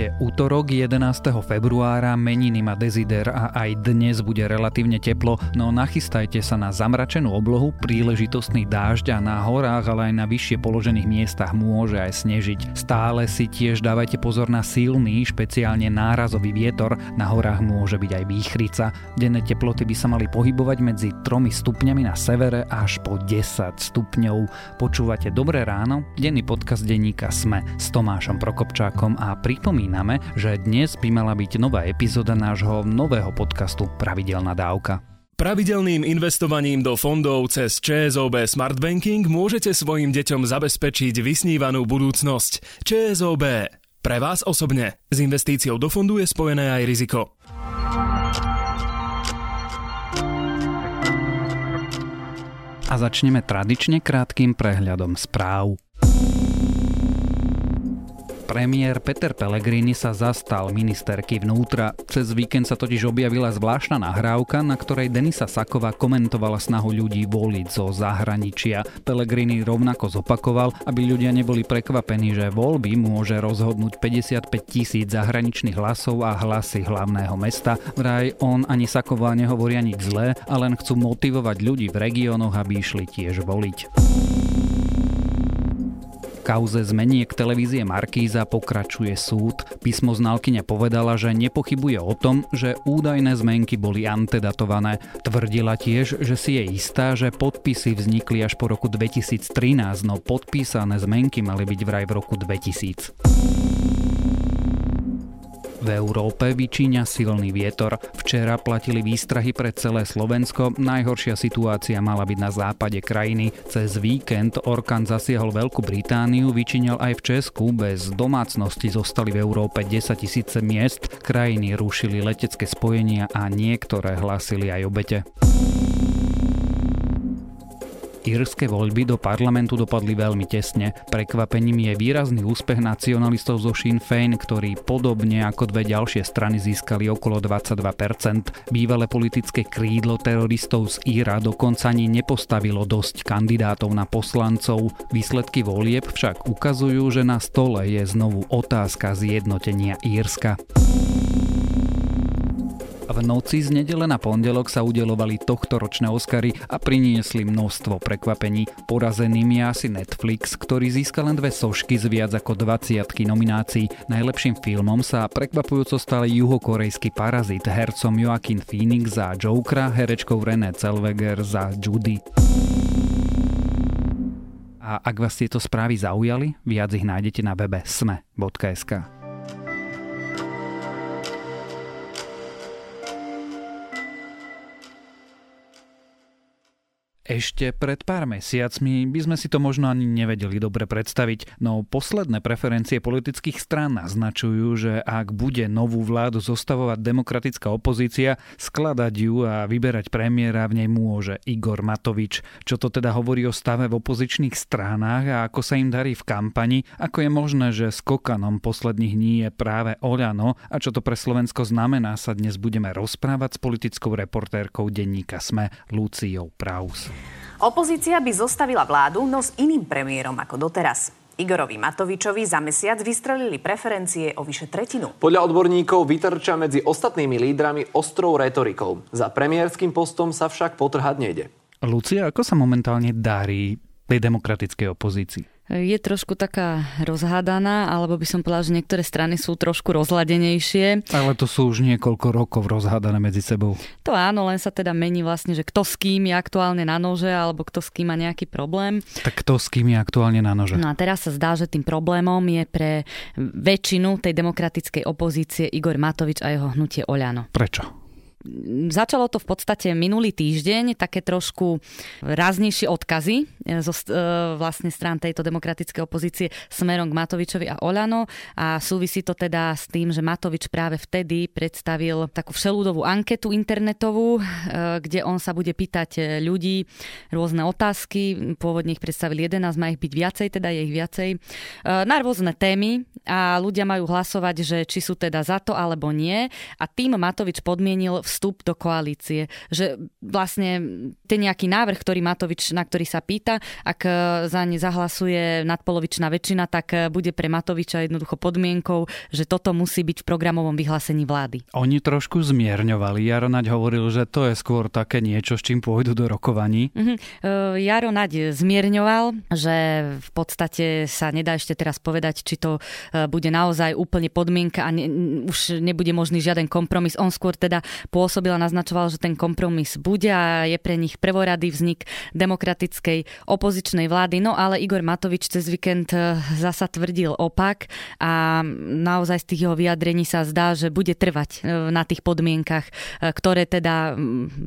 Je útorok 11. februára, meniny má Desider a aj dnes bude relatívne teplo, no nachystajte sa na zamračenú oblohu, príležitostný dážď a na horách, ale aj na vyššie položených miestach môže aj snežiť. Stále si tiež dávajte pozor na silný, špeciálne nárazový vietor, na horách môže byť aj výchrica. Denné teploty by sa mali pohybovať medzi 3 stupňami na severe až po 10 stupňov. Počúvate Dobré ráno, denný podcast denníka Sme s Tomášom Prokopčákom a pripomínam pripomíname, že dnes by mala byť nová epizóda nášho nového podcastu Pravidelná dávka. Pravidelným investovaním do fondov cez ČSOB Smart Banking môžete svojim deťom zabezpečiť vysnívanú budúcnosť. ČSOB. Pre vás osobne. S investíciou do fondu je spojené aj riziko. A začneme tradične krátkým prehľadom správ. Premiér Peter Pellegrini sa zastal ministerky vnútra. Cez víkend sa totiž objavila zvláštna nahrávka, na ktorej Denisa Saková komentovala snahu ľudí voliť zo zahraničia. Pellegrini rovnako zopakoval, aby ľudia neboli prekvapení, že voľby môže rozhodnúť 55 tisíc zahraničných hlasov a hlasy hlavného mesta. Vraj on ani Saková nehovoria nič zlé a len chcú motivovať ľudí v regiónoch, aby išli tiež voliť kauze zmeniek televízie Markíza pokračuje súd. Písmo znalkyne povedala, že nepochybuje o tom, že údajné zmenky boli antedatované. Tvrdila tiež, že si je istá, že podpisy vznikli až po roku 2013, no podpísané zmenky mali byť vraj v roku 2000. V Európe vyčíňa silný vietor. Včera platili výstrahy pre celé Slovensko. Najhoršia situácia mala byť na západe krajiny. Cez víkend orkán zasiahol Veľkú Britániu, vyčíňal aj v Česku. Bez domácnosti zostali v Európe 10 tisíce miest. Krajiny rušili letecké spojenia a niektoré hlásili aj obete. Írske voľby do parlamentu dopadli veľmi tesne. Prekvapením je výrazný úspech nacionalistov zo Sinn Féin, ktorí podobne ako dve ďalšie strany získali okolo 22%. Bývalé politické krídlo teroristov z Íra dokonca ani nepostavilo dosť kandidátov na poslancov. Výsledky volieb však ukazujú, že na stole je znovu otázka zjednotenia Írska. Noci z nedele na pondelok sa udelovali tohto ročné Oscary a priniesli množstvo prekvapení. Porazeným je asi Netflix, ktorý získal len dve sošky z viac ako 20 nominácií. Najlepším filmom sa prekvapujúco stal juhokorejský parazit hercom Joaquin Phoenix za Jokera, herečkou René Zellweger za Judy. A ak vás tieto správy zaujali, viac ich nájdete na webe sme.sk. Ešte pred pár mesiacmi by sme si to možno ani nevedeli dobre predstaviť, no posledné preferencie politických strán naznačujú, že ak bude novú vládu zostavovať demokratická opozícia, skladať ju a vyberať premiéra v nej môže Igor Matovič. Čo to teda hovorí o stave v opozičných stranách a ako sa im darí v kampani, ako je možné, že skokanom posledných dní je práve Oľano a čo to pre Slovensko znamená sa dnes budeme rozprávať s politickou reportérkou denníka SME Luciou Praus. Opozícia by zostavila vládu, no s iným premiérom ako doteraz. Igorovi Matovičovi za mesiac vystrelili preferencie o vyše tretinu. Podľa odborníkov vytrča medzi ostatnými lídrami ostrou retorikou. Za premiérským postom sa však potrhať nejde. Lucia, ako sa momentálne darí tej demokratickej opozícii? Je trošku taká rozhádaná, alebo by som povedala, že niektoré strany sú trošku rozladenejšie. Ale to sú už niekoľko rokov rozhádané medzi sebou. To áno, len sa teda mení vlastne, že kto s kým je aktuálne na nože, alebo kto s kým má nejaký problém. Tak kto s kým je aktuálne na nože? No a teraz sa zdá, že tým problémom je pre väčšinu tej demokratickej opozície Igor Matovič a jeho hnutie Oľano. Prečo? Začalo to v podstate minulý týždeň, také trošku ráznejšie odkazy e, zo e, vlastne strán tejto demokratickej opozície smerom k Matovičovi a Olano a súvisí to teda s tým, že Matovič práve vtedy predstavil takú všelúdovú anketu internetovú, e, kde on sa bude pýtať ľudí rôzne otázky, pôvodne ich predstavil 11, má ich byť viacej, teda je ich viacej, na rôzne témy. A ľudia majú hlasovať, že či sú teda za to alebo nie. A tým Matovič podmienil vstup do koalície. Že vlastne ten nejaký návrh, ktorý Matovič, na ktorý sa pýta, ak za ne zahlasuje nadpolovičná väčšina, tak bude pre Matoviča jednoducho podmienkou, že toto musí byť v programovom vyhlásení vlády. Oni trošku zmierňovali. Jaro Naď hovoril, že to je skôr také niečo, s čím pôjdu do rokovaní. Uh-huh. Jaro Naď zmierňoval, že v podstate sa nedá ešte teraz povedať, či to e, bude naozaj úplne podmienka a ne, už nebude možný žiaden kompromis. On skôr teda pôsobil a naznačoval, že ten kompromis bude a je pre nich prvorady vznik demokratickej opozičnej vlády. No ale Igor Matovič cez víkend e, zasa tvrdil opak a naozaj z tých jeho vyjadrení sa zdá, že bude trvať e, na tých podmienkach, ktoré teda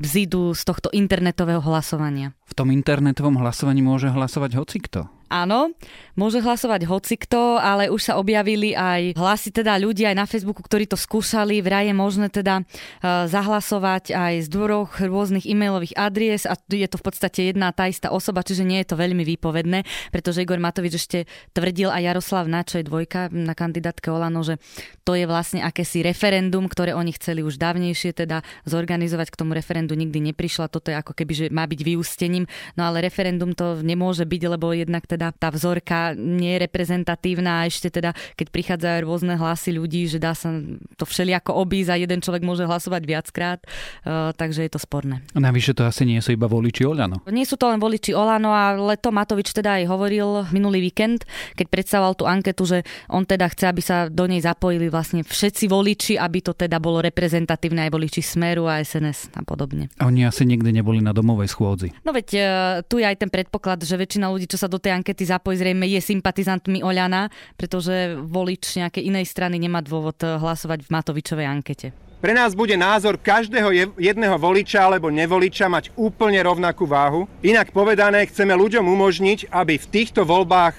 vzídu z tohto internetového hlasovania. V tom internetovom hlasovaní môže hlasovať hocikto. Áno, môže hlasovať hocikto, ale už sa objavili aj hlasy teda ľudí aj na Facebooku, ktorí to skúšali. Vraj je možné teda uh, zahlasovať aj z dvoch rôznych e-mailových adries a je to v podstate jedna tá istá osoba, čiže nie je to veľmi výpovedné, pretože Igor Matovič ešte tvrdil a Jaroslav Načo je dvojka na kandidátke Olano, že to je vlastne akési referendum, ktoré oni chceli už dávnejšie teda zorganizovať k tomu referendu nikdy neprišla. Toto je ako keby, že má byť vyústením, no ale referendum to nemôže byť, lebo jednak teda teda tá vzorka nie je reprezentatívna a ešte teda, keď prichádzajú rôzne hlasy ľudí, že dá sa to všelijako obísť a jeden človek môže hlasovať viackrát, uh, takže je to sporné. A navyše to asi nie sú iba voliči Olano. Nie sú to len voliči Olano, ale to Matovič teda aj hovoril minulý víkend, keď predstavoval tú anketu, že on teda chce, aby sa do nej zapojili vlastne všetci voliči, aby to teda bolo reprezentatívne aj voliči Smeru a SNS a podobne. A oni asi nikdy neboli na domovej schôdzi. No veď uh, tu je aj ten predpoklad, že väčšina ľudí, čo sa do tej ankety ankety zapojí, zrejme je sympatizantmi Oľana, pretože volič nejakej inej strany nemá dôvod eh, hlasovať v Matovičovej ankete. Pre nás bude názor každého jedného voliča alebo nevoliča mať úplne rovnakú váhu. Inak povedané, chceme ľuďom umožniť, aby v týchto voľbách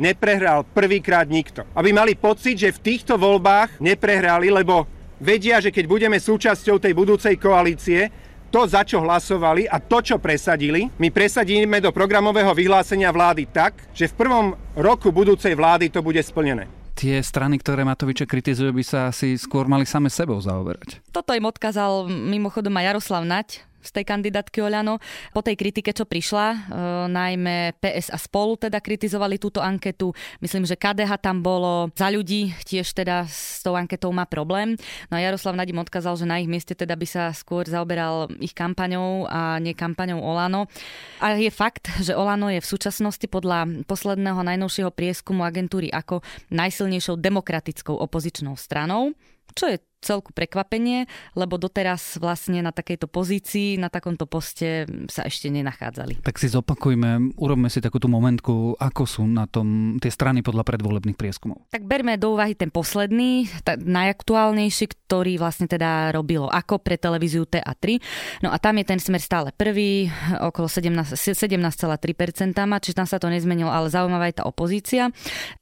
neprehral prvýkrát nikto. Aby mali pocit, že v týchto voľbách neprehrali, lebo vedia, že keď budeme súčasťou tej budúcej koalície, to, za čo hlasovali a to, čo presadili, my presadíme do programového vyhlásenia vlády tak, že v prvom roku budúcej vlády to bude splnené tie strany, ktoré Matoviče kritizujú, by sa asi skôr mali same sebou zaoberať. Toto im odkázal mimochodom aj Jaroslav Nať, z tej kandidátky Oľano. Po tej kritike, čo prišla, e, najmä PS a spolu teda kritizovali túto anketu. Myslím, že KDH tam bolo za ľudí, tiež teda s tou anketou má problém. No a Jaroslav Nadim odkázal, že na ich mieste teda by sa skôr zaoberal ich kampaňou a nie kampaňou Olano. A je fakt, že Olano je v súčasnosti podľa posledného najnovšieho prieskumu agentúry ako najsilnejšou demokratickou opozičnou stranou čo je celku prekvapenie, lebo doteraz vlastne na takejto pozícii, na takomto poste sa ešte nenachádzali. Tak si zopakujme, urobme si takúto momentku, ako sú na tom tie strany podľa predvolebných prieskumov. Tak berme do úvahy ten posledný, najaktuálnejší, ktorý vlastne teda robilo ako pre televíziu TA3. No a tam je ten smer stále prvý, okolo 17,3%, 17, čiže tam sa to nezmenilo, ale zaujímavá je tá opozícia.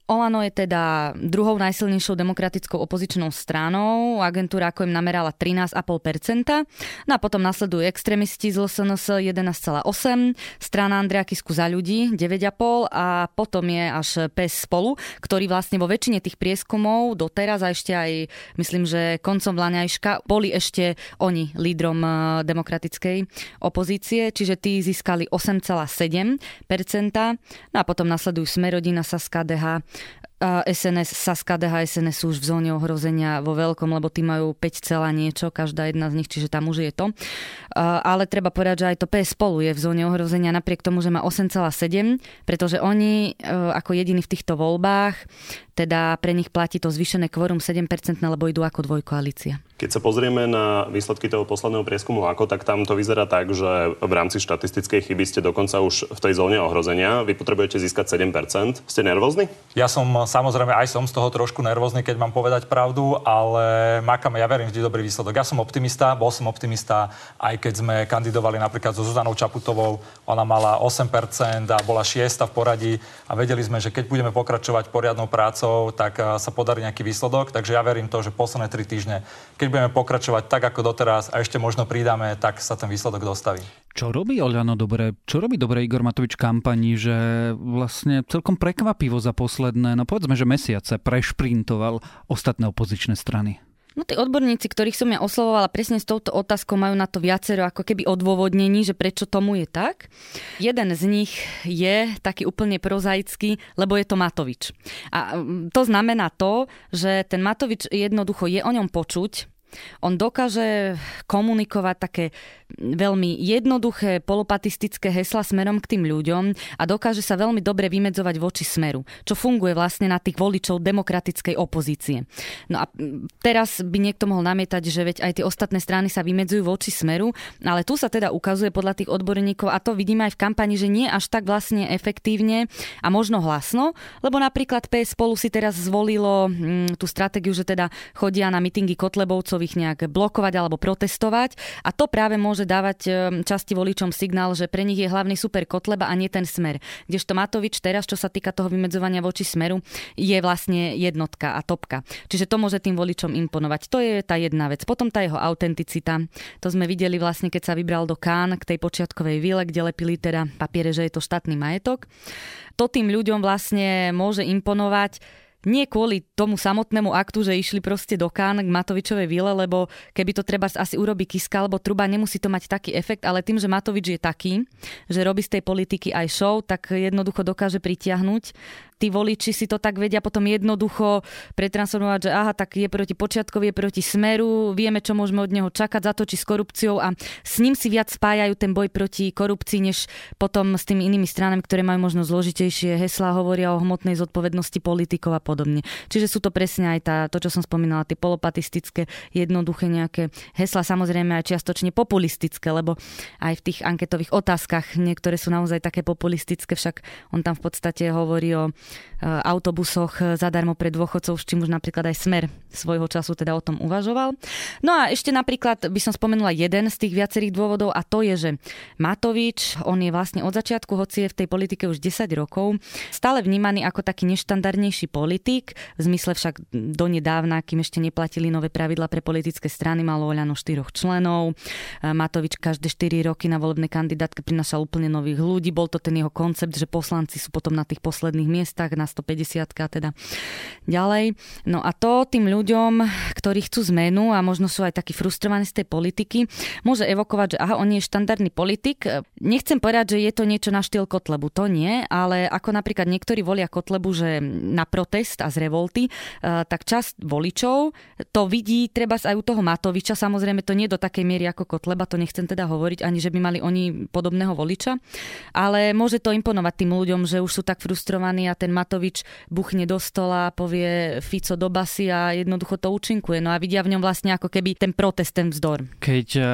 Olano je teda druhou najsilnejšou demokratickou opozičnou stranou, agentúra ako im namerala 13,5%. No a potom nasledujú extrémisti z LSNS 11,8%, strana Andrea Kisku za ľudí 9,5% a potom je až PES spolu, ktorý vlastne vo väčšine tých prieskumov doteraz a ešte aj myslím, že koncom Vlaňajška boli ešte oni lídrom eh, demokratickej opozície, čiže tí získali 8,7%. No a potom nasledujú Smerodina, Saska, DH, SNS, Saska DH, SNS sú už v zóne ohrozenia vo veľkom, lebo tí majú 5 celá niečo, každá jedna z nich, čiže tam už je to. Ale treba povedať, že aj to PS spolu je v zóne ohrozenia napriek tomu, že má 8,7, pretože oni e, ako jediní v týchto voľbách, teda pre nich platí to zvýšené kvorum 7%, lebo idú ako dvojkoalícia. Keď sa pozrieme na výsledky toho posledného prieskumu ako, tak tam to vyzerá tak, že v rámci štatistickej chyby ste dokonca už v tej zóne ohrozenia. Vy potrebujete získať 7%. Ste nervózni? Ja som samozrejme aj som z toho trošku nervózny, keď mám povedať pravdu, ale makame, ja verím vždy dobrý výsledok. Ja som optimista, bol som optimista, aj keď sme kandidovali napríklad so Zuzanou Čaputovou, ona mala 8% a bola šiesta v poradí a vedeli sme, že keď budeme pokračovať poriadnou prácou, tak sa podarí nejaký výsledok. Takže ja verím to, že posledné tri týždne, keď budeme pokračovať tak ako doteraz a ešte možno pridáme, tak sa ten výsledok dostaví. Čo robí Oľano dobre? Čo robí dobre Igor Matovič kampani, že vlastne celkom prekvapivo za posledné, no povedzme, že mesiace prešprintoval ostatné opozičné strany? No tí odborníci, ktorých som ja oslovovala presne s touto otázkou, majú na to viacero ako keby odôvodnení, že prečo tomu je tak. Jeden z nich je taký úplne prozaický, lebo je to Matovič. A mm, to znamená to, že ten Matovič jednoducho je o ňom počuť, on dokáže komunikovať také veľmi jednoduché polopatistické hesla smerom k tým ľuďom a dokáže sa veľmi dobre vymedzovať voči smeru, čo funguje vlastne na tých voličov demokratickej opozície. No a teraz by niekto mohol namietať, že veď aj tie ostatné strany sa vymedzujú voči smeru, ale tu sa teda ukazuje podľa tých odborníkov a to vidíme aj v kampani, že nie až tak vlastne efektívne a možno hlasno, lebo napríklad PS spolu si teraz zvolilo mm, tú stratégiu, že teda chodia na mitingy Kotlebovcov ich nejak blokovať alebo protestovať a to práve môže dávať e, časti voličom signál, že pre nich je hlavný super Kotleba a nie ten smer. Kdežto Matovič teraz, čo sa týka toho vymedzovania voči smeru, je vlastne jednotka a topka. Čiže to môže tým voličom imponovať. To je tá jedna vec. Potom tá jeho autenticita. To sme videli vlastne, keď sa vybral do Kán k tej počiatkovej vile, kde lepili teda papiere, že je to štátny majetok. To tým ľuďom vlastne môže imponovať nie kvôli tomu samotnému aktu, že išli proste do Kán k Matovičovej vile, lebo keby to treba asi urobiť Kiska alebo Truba, nemusí to mať taký efekt, ale tým, že Matovič je taký, že robí z tej politiky aj show, tak jednoducho dokáže pritiahnuť tí voliči si to tak vedia potom jednoducho pretransformovať, že aha, tak je proti počiatkovi, je proti smeru, vieme, čo môžeme od neho čakať, za s korupciou a s ním si viac spájajú ten boj proti korupcii, než potom s tými inými stranami, ktoré majú možno zložitejšie heslá, hovoria o hmotnej zodpovednosti politikov a podobne. Čiže sú to presne aj tá, to, čo som spomínala, tie polopatistické, jednoduché nejaké hesla, samozrejme aj čiastočne populistické, lebo aj v tých anketových otázkach niektoré sú naozaj také populistické, však on tam v podstate hovorí o autobusoch zadarmo pre dôchodcov, s čím už napríklad aj Smer svojho času teda o tom uvažoval. No a ešte napríklad by som spomenula jeden z tých viacerých dôvodov a to je, že Matovič, on je vlastne od začiatku, hoci je v tej politike už 10 rokov, stále vnímaný ako taký neštandardnejší politik, v zmysle však donedávna, kým ešte neplatili nové pravidla pre politické strany, malo Oľano štyroch členov. Eh, Matovič každé 4 roky na volebnej kandidátke prinašal úplne nových ľudí. Bol to ten jeho koncept, že poslanci sú potom na tých posledných miestach miestach na 150 teda ďalej. No a to tým ľuďom, ktorí chcú zmenu a možno sú aj takí frustrovaní z tej politiky, môže evokovať, že aha, on je štandardný politik. Nechcem povedať, že je to niečo na štýl Kotlebu, to nie, ale ako napríklad niektorí volia Kotlebu, že na protest a z revolty, eh, tak časť voličov to vidí treba aj u toho Matoviča, samozrejme to nie do takej miery ako Kotleba, to nechcem teda hovoriť, ani že by mali oni podobného voliča, ale môže to imponovať tým ľuďom, že už sú tak frustrovaní a ten Matovič buchne do stola, povie Fico do basy a jednoducho to účinkuje. No a vidia v ňom vlastne ako keby ten protest, ten vzdor. Keď eh,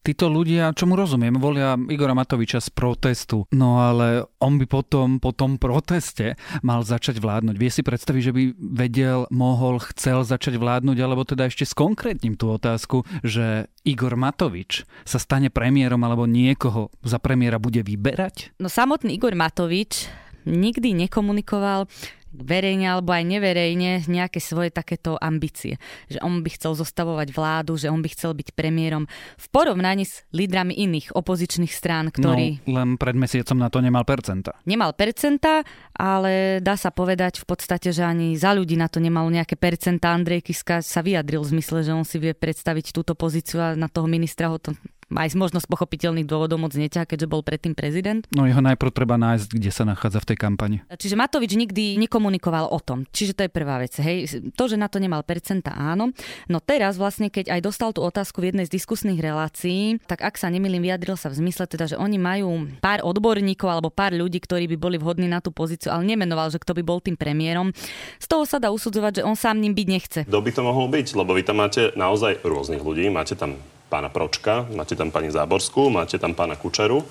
títo ľudia, čo mu rozumiem, volia Igora Matoviča z protestu. No ale on by potom po tom proteste mal začať vládnuť. Vie si predstaviť, že by vedel, mohol, chcel začať vládnuť, alebo teda ešte skonkrétním tú otázku, že Igor Matovič sa stane premiérom alebo niekoho za premiéra bude vyberať? No samotný Igor Matovič nikdy nekomunikoval verejne alebo aj neverejne nejaké svoje takéto ambície. Že on by chcel zostavovať vládu, že on by chcel byť premiérom v porovnaní s lídrami iných opozičných strán, ktorí... No, len pred mesiacom na to nemal percenta. Nemal percenta, ale dá sa povedať v podstate, že ani za ľudí na to nemal nejaké percenta. Andrej Kiska sa vyjadril v zmysle, že on si vie predstaviť túto pozíciu a na toho ministra ho to aj z možnosť pochopiteľných dôvodov moc neťa, keďže bol predtým prezident. No jeho najprv treba nájsť, kde sa nachádza v tej kampani. Čiže Matovič nikdy nekomunikoval o tom. Čiže to je prvá vec. Hej. To, že na to nemal percenta, áno. No teraz vlastne, keď aj dostal tú otázku v jednej z diskusných relácií, tak ak sa nemýlim, vyjadril sa v zmysle teda, že oni majú pár odborníkov alebo pár ľudí, ktorí by boli vhodní na tú pozíciu, ale nemenoval, že kto by bol tým premiérom. Z toho sa dá usudzovať, že on sám ním byť nechce. Kto by to mohol byť? Lebo vy tam máte naozaj rôznych ľudí. Máte tam pána Pročka, máte tam pani Záborskú, máte tam pána Kučeru.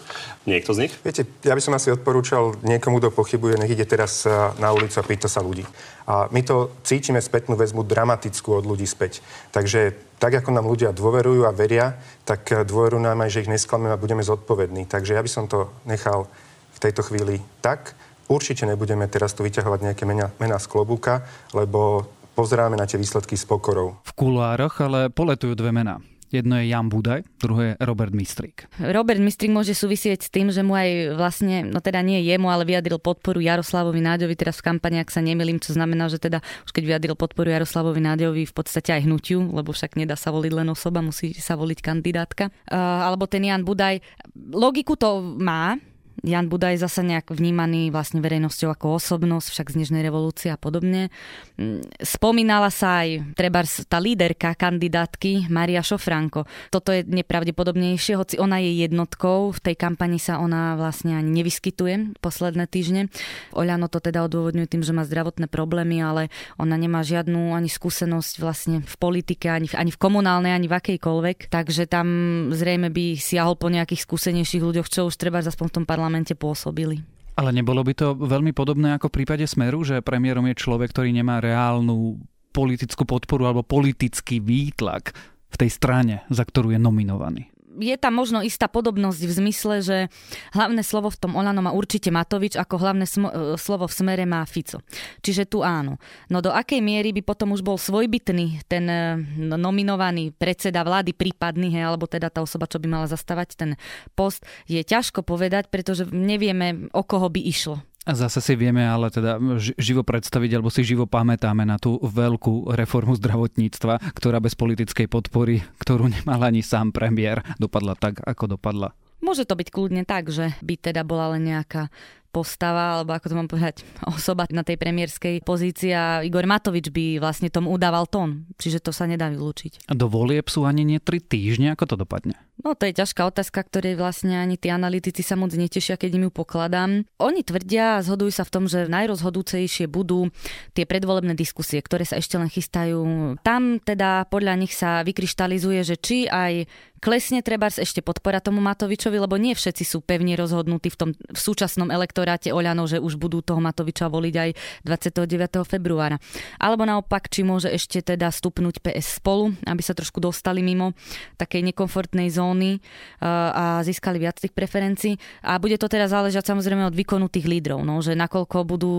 Niekto z nich? Viete, ja by som asi odporúčal niekomu, kto pochybuje, nech ide teraz eh, na ulicu a pýta sa ľudí. A my to cítime spätnú väzbu dramatickú od ľudí späť. Takže tak, ako nám ľudia dôverujú a veria, tak eh, dôverujú nám aj, že ich nesklameme a budeme zodpovední. Takže ja by som to nechal v tejto chvíli tak. Určite nebudeme teraz tu vyťahovať nejaké mena, mena z klobúka, lebo pozeráme na tie výsledky s pokorou. V kulároch ale poletujú dve mená. Jedno je Jan Budaj, druhé je Robert Mistrík. Robert Mistrík môže súvisieť s tým, že mu aj vlastne, no teda nie jemu, ale vyjadril podporu Jaroslavovi Náďovi teraz v kampani, ak sa nemilím, čo znamená, že teda už keď vyjadril podporu Jaroslavovi Náďovi v podstate aj hnutiu, lebo však nedá sa voliť len osoba, musí sa voliť kandidátka. Uh, alebo ten Jan Budaj, logiku to má, Jan Budaj zase nejak vnímaný vlastne verejnosťou ako osobnosť, však z Dnešnej revolúcie a podobne. Mm, spomínala sa aj treba tá líderka kandidátky Maria Šofranko. Toto je nepravdepodobnejšie, hoci ona je jednotkou, v tej kampani sa ona vlastne ani nevyskytuje posledné týždne. Oľano to teda odôvodňuje tým, že má zdravotné problémy, ale ona nemá žiadnu ani skúsenosť vlastne v politike, ani v, ani v komunálnej, ani v akejkoľvek. Takže tam zrejme by siahol po nejakých skúsenejších ľuďoch, čo už treba aspoň v tom parlamentu parlamente pôsobili. Ale nebolo by to veľmi podobné ako v prípade Smeru, že premiérom je človek, ktorý nemá reálnu politickú podporu alebo politický výtlak v tej strane, za ktorú je nominovaný je tam možno istá podobnosť v zmysle, že hlavné slovo v tom Olano má určite Matovič, ako hlavné sm- e, slovo v smere má Fico. Čiže tu áno. No do akej miery by potom už bol svojbytný ten e, nominovaný predseda vlády prípadný, hej, alebo teda tá osoba, čo by mala zastávať ten post, je ťažko povedať, pretože nevieme, o koho by išlo. A zase si vieme ale teda živo predstaviť, alebo si živo pamätáme na tú veľkú reformu zdravotníctva, ktorá bez politickej podpory, ktorú nemal ani sám premiér, dopadla tak, ako dopadla. Môže to byť kľudne tak, že by teda bola len nejaká postava, alebo ako to mám povedať, osoba na tej premiérskej pozícii a Igor Matovič by vlastne tomu udával tón. Čiže to sa nedá vylúčiť. A do volieb sú ani nie tri týždne, ako to dopadne? No to je ťažká otázka, ktorej vlastne ani tí analytici sa moc netešia, keď im ju pokladám. Oni tvrdia a zhodujú sa v tom, že najrozhodúcejšie budú tie predvolebné diskusie, ktoré sa ešte len chystajú. Tam teda podľa nich sa vykryštalizuje, že či aj klesne treba ešte podpora tomu Matovičovi, lebo nie všetci sú pevne rozhodnutí v tom v súčasnom elektoráte Oľano, že už budú toho Matoviča voliť aj 29. februára. Alebo naopak, či môže ešte teda stupnúť PS spolu, aby sa trošku dostali mimo takej nekomfortnej zóny eh, a získali viac tých preferencií. A bude to teda záležať samozrejme od výkonu tých lídrov, no, že nakoľko budú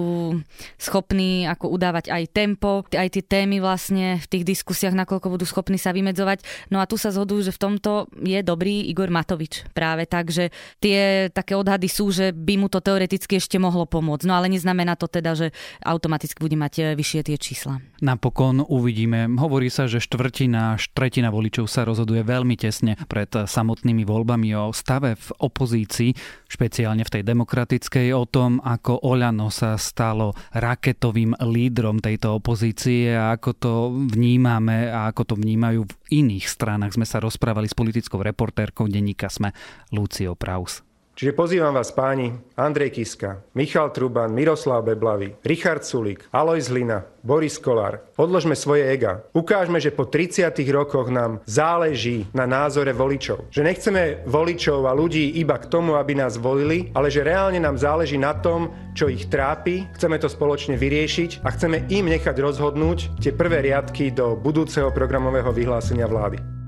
schopní ako udávať aj tempo, aj tie témy vlastne v tých diskusiách, nakoľko budú schopní sa vymedzovať. No a tu sa zhodujú, že v tomto to je dobrý Igor Matovič práve tak, že tie také odhady sú, že by mu to teoreticky ešte mohlo pomôcť. No ale neznamená to teda, že automaticky bude mať eh, vyššie tie čísla. Napokon uvidíme. Hovorí sa, že štvrtina, štretina voličov sa rozhoduje veľmi tesne pred samotnými voľbami o stave v opozícii, špeciálne v tej demokratickej, o tom, ako Oľano sa stalo raketovým lídrom tejto opozície a ako to vnímame a ako to vnímajú v iných stranách. Sme sa rozprávali s politickou reportérkou denníka Sme Lucio Praus. Čiže pozývam vás páni Andrej Kiska, Michal Truban, Miroslav Beblavy, Richard Sulik, Alois Hlina, Boris Kolár. Odložme svoje ega. Ukážme, že po 30 rokoch nám záleží na názore voličov. Že nechceme voličov a ľudí iba k tomu, aby nás volili, ale že reálne nám záleží na tom, čo ich trápi, chceme to spoločne vyriešiť a chceme im nechať rozhodnúť tie prvé riadky do budúceho programového vyhlásenia vlády.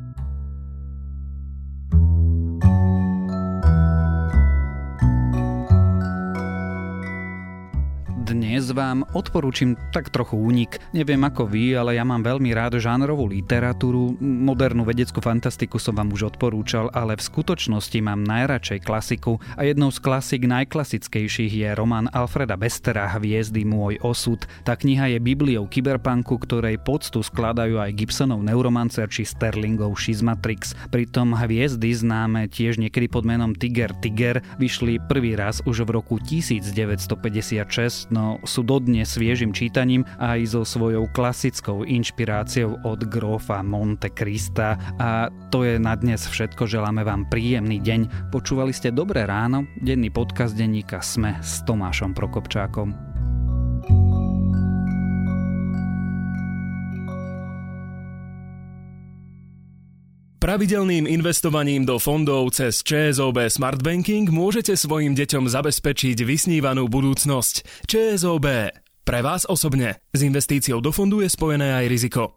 Dnes vám odporúčim tak trochu únik. Neviem ako vy, ale ja mám veľmi rád žánrovú literatúru. Modernú vedeckú fantastiku som vám už odporúčal, ale v skutočnosti mám najradšej klasiku a jednou z klasik najklasickejších je román Alfreda Bestera Hviezdy môj osud. Tá kniha je bibliou kyberpunku, ktorej poctu skladajú aj Gibsonov Neuromancer či Sterlingov Schizmatrix. Pritom Hviezdy známe tiež niekedy pod menom Tiger Tiger vyšli prvý raz už v roku 1956 no sú dodnes sviežim čítaním aj so svojou klasickou inšpiráciou od Grofa Monte Krista. A to je na dnes všetko. Želáme vám príjemný deň. Počúvali ste Dobré ráno, denný podcast denníka Sme s Tomášom Prokopčákom. Pravidelným investovaním do fondov cez ČSOB Smart Banking môžete svojim deťom zabezpečiť vysnívanú budúcnosť. ČSOB. Pre vás osobne. S investíciou do fondu je spojené aj riziko.